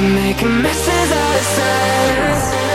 making messes out of sense.